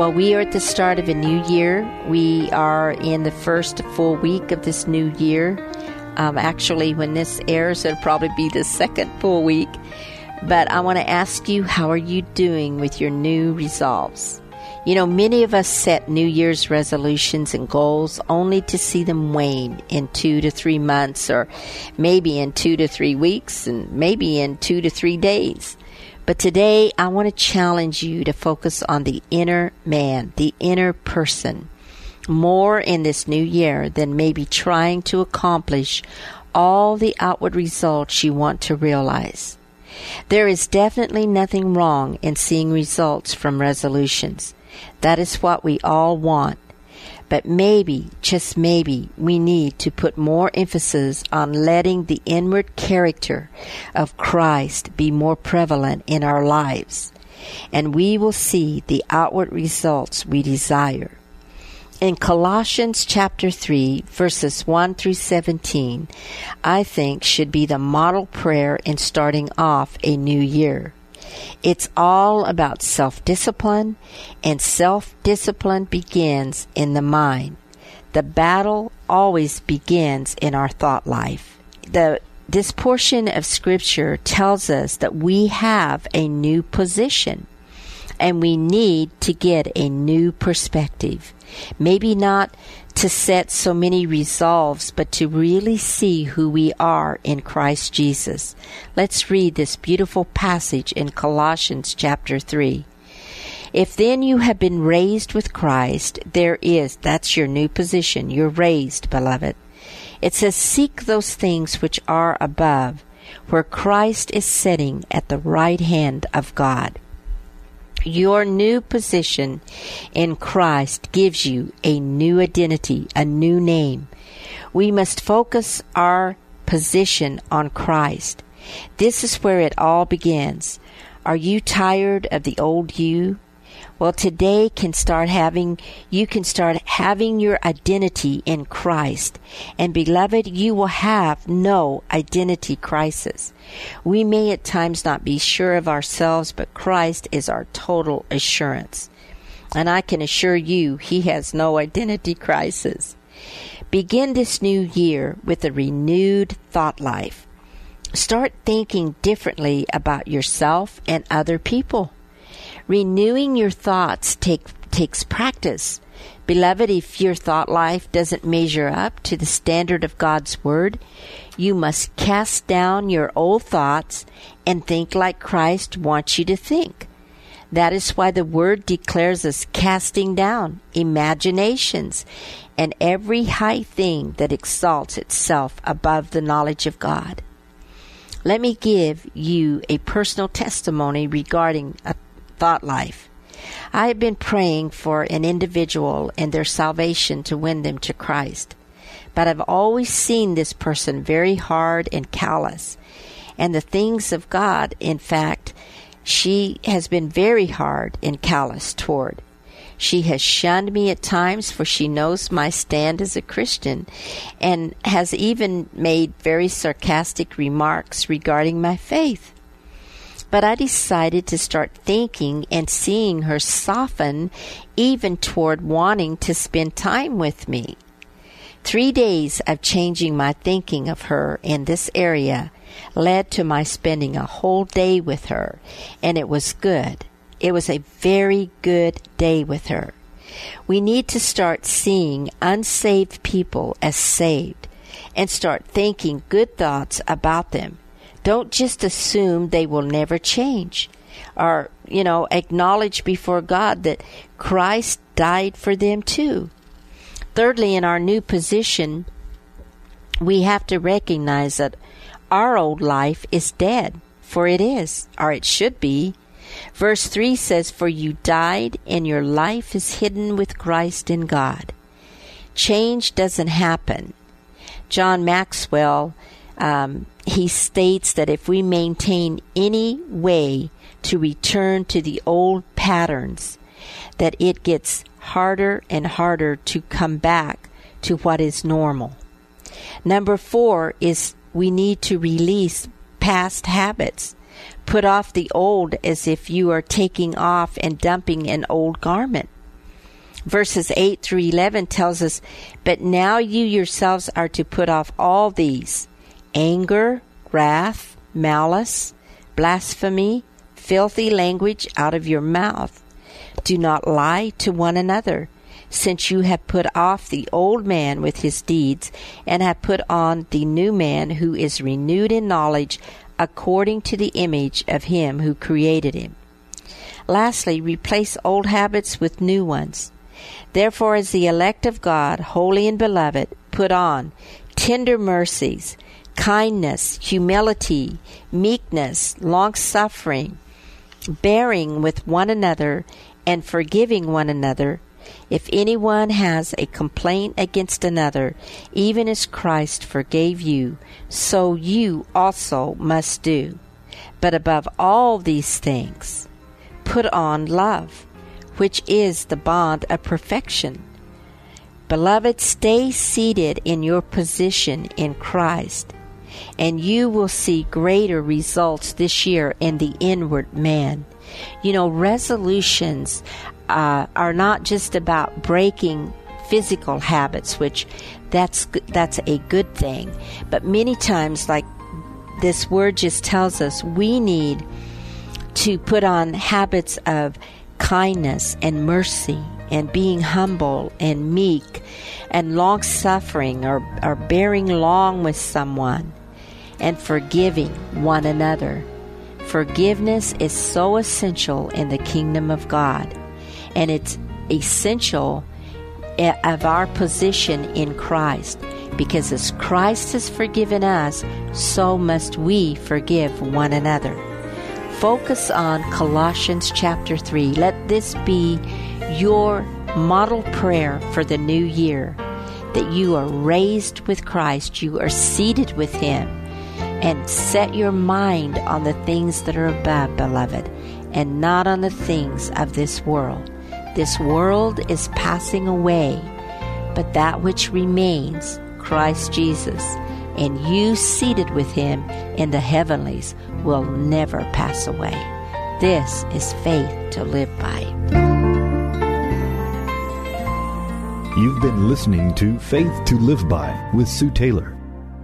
Well, we are at the start of a new year. We are in the first full week of this new year. Um, actually, when this airs, it'll probably be the second full week. But I want to ask you, how are you doing with your new resolves? You know, many of us set New Year's resolutions and goals only to see them wane in two to three months, or maybe in two to three weeks, and maybe in two to three days. But today, I want to challenge you to focus on the inner man, the inner person, more in this new year than maybe trying to accomplish all the outward results you want to realize. There is definitely nothing wrong in seeing results from resolutions. That is what we all want. But maybe, just maybe, we need to put more emphasis on letting the inward character of Christ be more prevalent in our lives, and we will see the outward results we desire. In Colossians chapter 3, verses 1 through 17, I think should be the model prayer in starting off a new year. It's all about self discipline, and self discipline begins in the mind. The battle always begins in our thought life. The this portion of scripture tells us that we have a new position and we need to get a new perspective. Maybe not to set so many resolves, but to really see who we are in Christ Jesus. Let's read this beautiful passage in Colossians chapter 3. If then you have been raised with Christ, there is, that's your new position. You're raised, beloved. It says, Seek those things which are above, where Christ is sitting at the right hand of God. Your new position in Christ gives you a new identity, a new name. We must focus our position on Christ. This is where it all begins. Are you tired of the old you? Well, today can start having, you can start having your identity in Christ. And beloved, you will have no identity crisis. We may at times not be sure of ourselves, but Christ is our total assurance. And I can assure you, He has no identity crisis. Begin this new year with a renewed thought life. Start thinking differently about yourself and other people. Renewing your thoughts take, takes practice. Beloved, if your thought life doesn't measure up to the standard of God's Word, you must cast down your old thoughts and think like Christ wants you to think. That is why the Word declares us casting down imaginations and every high thing that exalts itself above the knowledge of God. Let me give you a personal testimony regarding a thought life. I have been praying for an individual and their salvation to win them to Christ. But I've always seen this person very hard and callous. And the things of God, in fact, she has been very hard and callous toward. She has shunned me at times, for she knows my stand as a Christian, and has even made very sarcastic remarks regarding my faith. But I decided to start thinking and seeing her soften even toward wanting to spend time with me. Three days of changing my thinking of her in this area led to my spending a whole day with her, and it was good. It was a very good day with her. We need to start seeing unsaved people as saved and start thinking good thoughts about them don't just assume they will never change or, you know, acknowledge before God that Christ died for them too. Thirdly, in our new position, we have to recognize that our old life is dead, for it is, or it should be. Verse 3 says, For you died, and your life is hidden with Christ in God. Change doesn't happen John Maxwell, um, he states that if we maintain any way to return to the old patterns, that it gets harder and harder to come back to what is normal. Number four is we need to release past habits. Put off the old as if you are taking off and dumping an old garment. Verses 8 through 11 tells us, But now you yourselves are to put off all these anger, wrath, malice, blasphemy, filthy language out of your mouth. Do not lie to one another, since you have put off the old man with his deeds, and have put on the new man who is renewed in knowledge according to the image of him who created him. Lastly, replace old habits with new ones. Therefore, as the elect of God, holy and beloved, put on tender mercies, kindness, humility, meekness, long suffering, bearing with one another, and forgiving one another. If anyone has a complaint against another, even as Christ forgave you, so you also must do. But above all these things, put on love, which is the bond of perfection. Beloved, stay seated in your position in Christ, and you will see greater results this year in the inward man. You know, resolutions uh, are not just about breaking physical habits, which that's that's a good thing, but many times, like this word just tells us, we need to put on habits of kindness and mercy and being humble and meek and long suffering or, or bearing long with someone and forgiving one another. Forgiveness is so essential in the kingdom of God and it's essential eh, of our position in Christ because as Christ has forgiven us, so must we forgive one another. Focus on Colossians chapter 3. Let this be your model prayer for the new year that you are raised with Christ, you are seated with Him, and set your mind on the things that are above, beloved, and not on the things of this world. This world is passing away, but that which remains, Christ Jesus, and you seated with him in the heavenlies, will never pass away. This is faith to live by. You've been listening to Faith to Live By with Sue Taylor.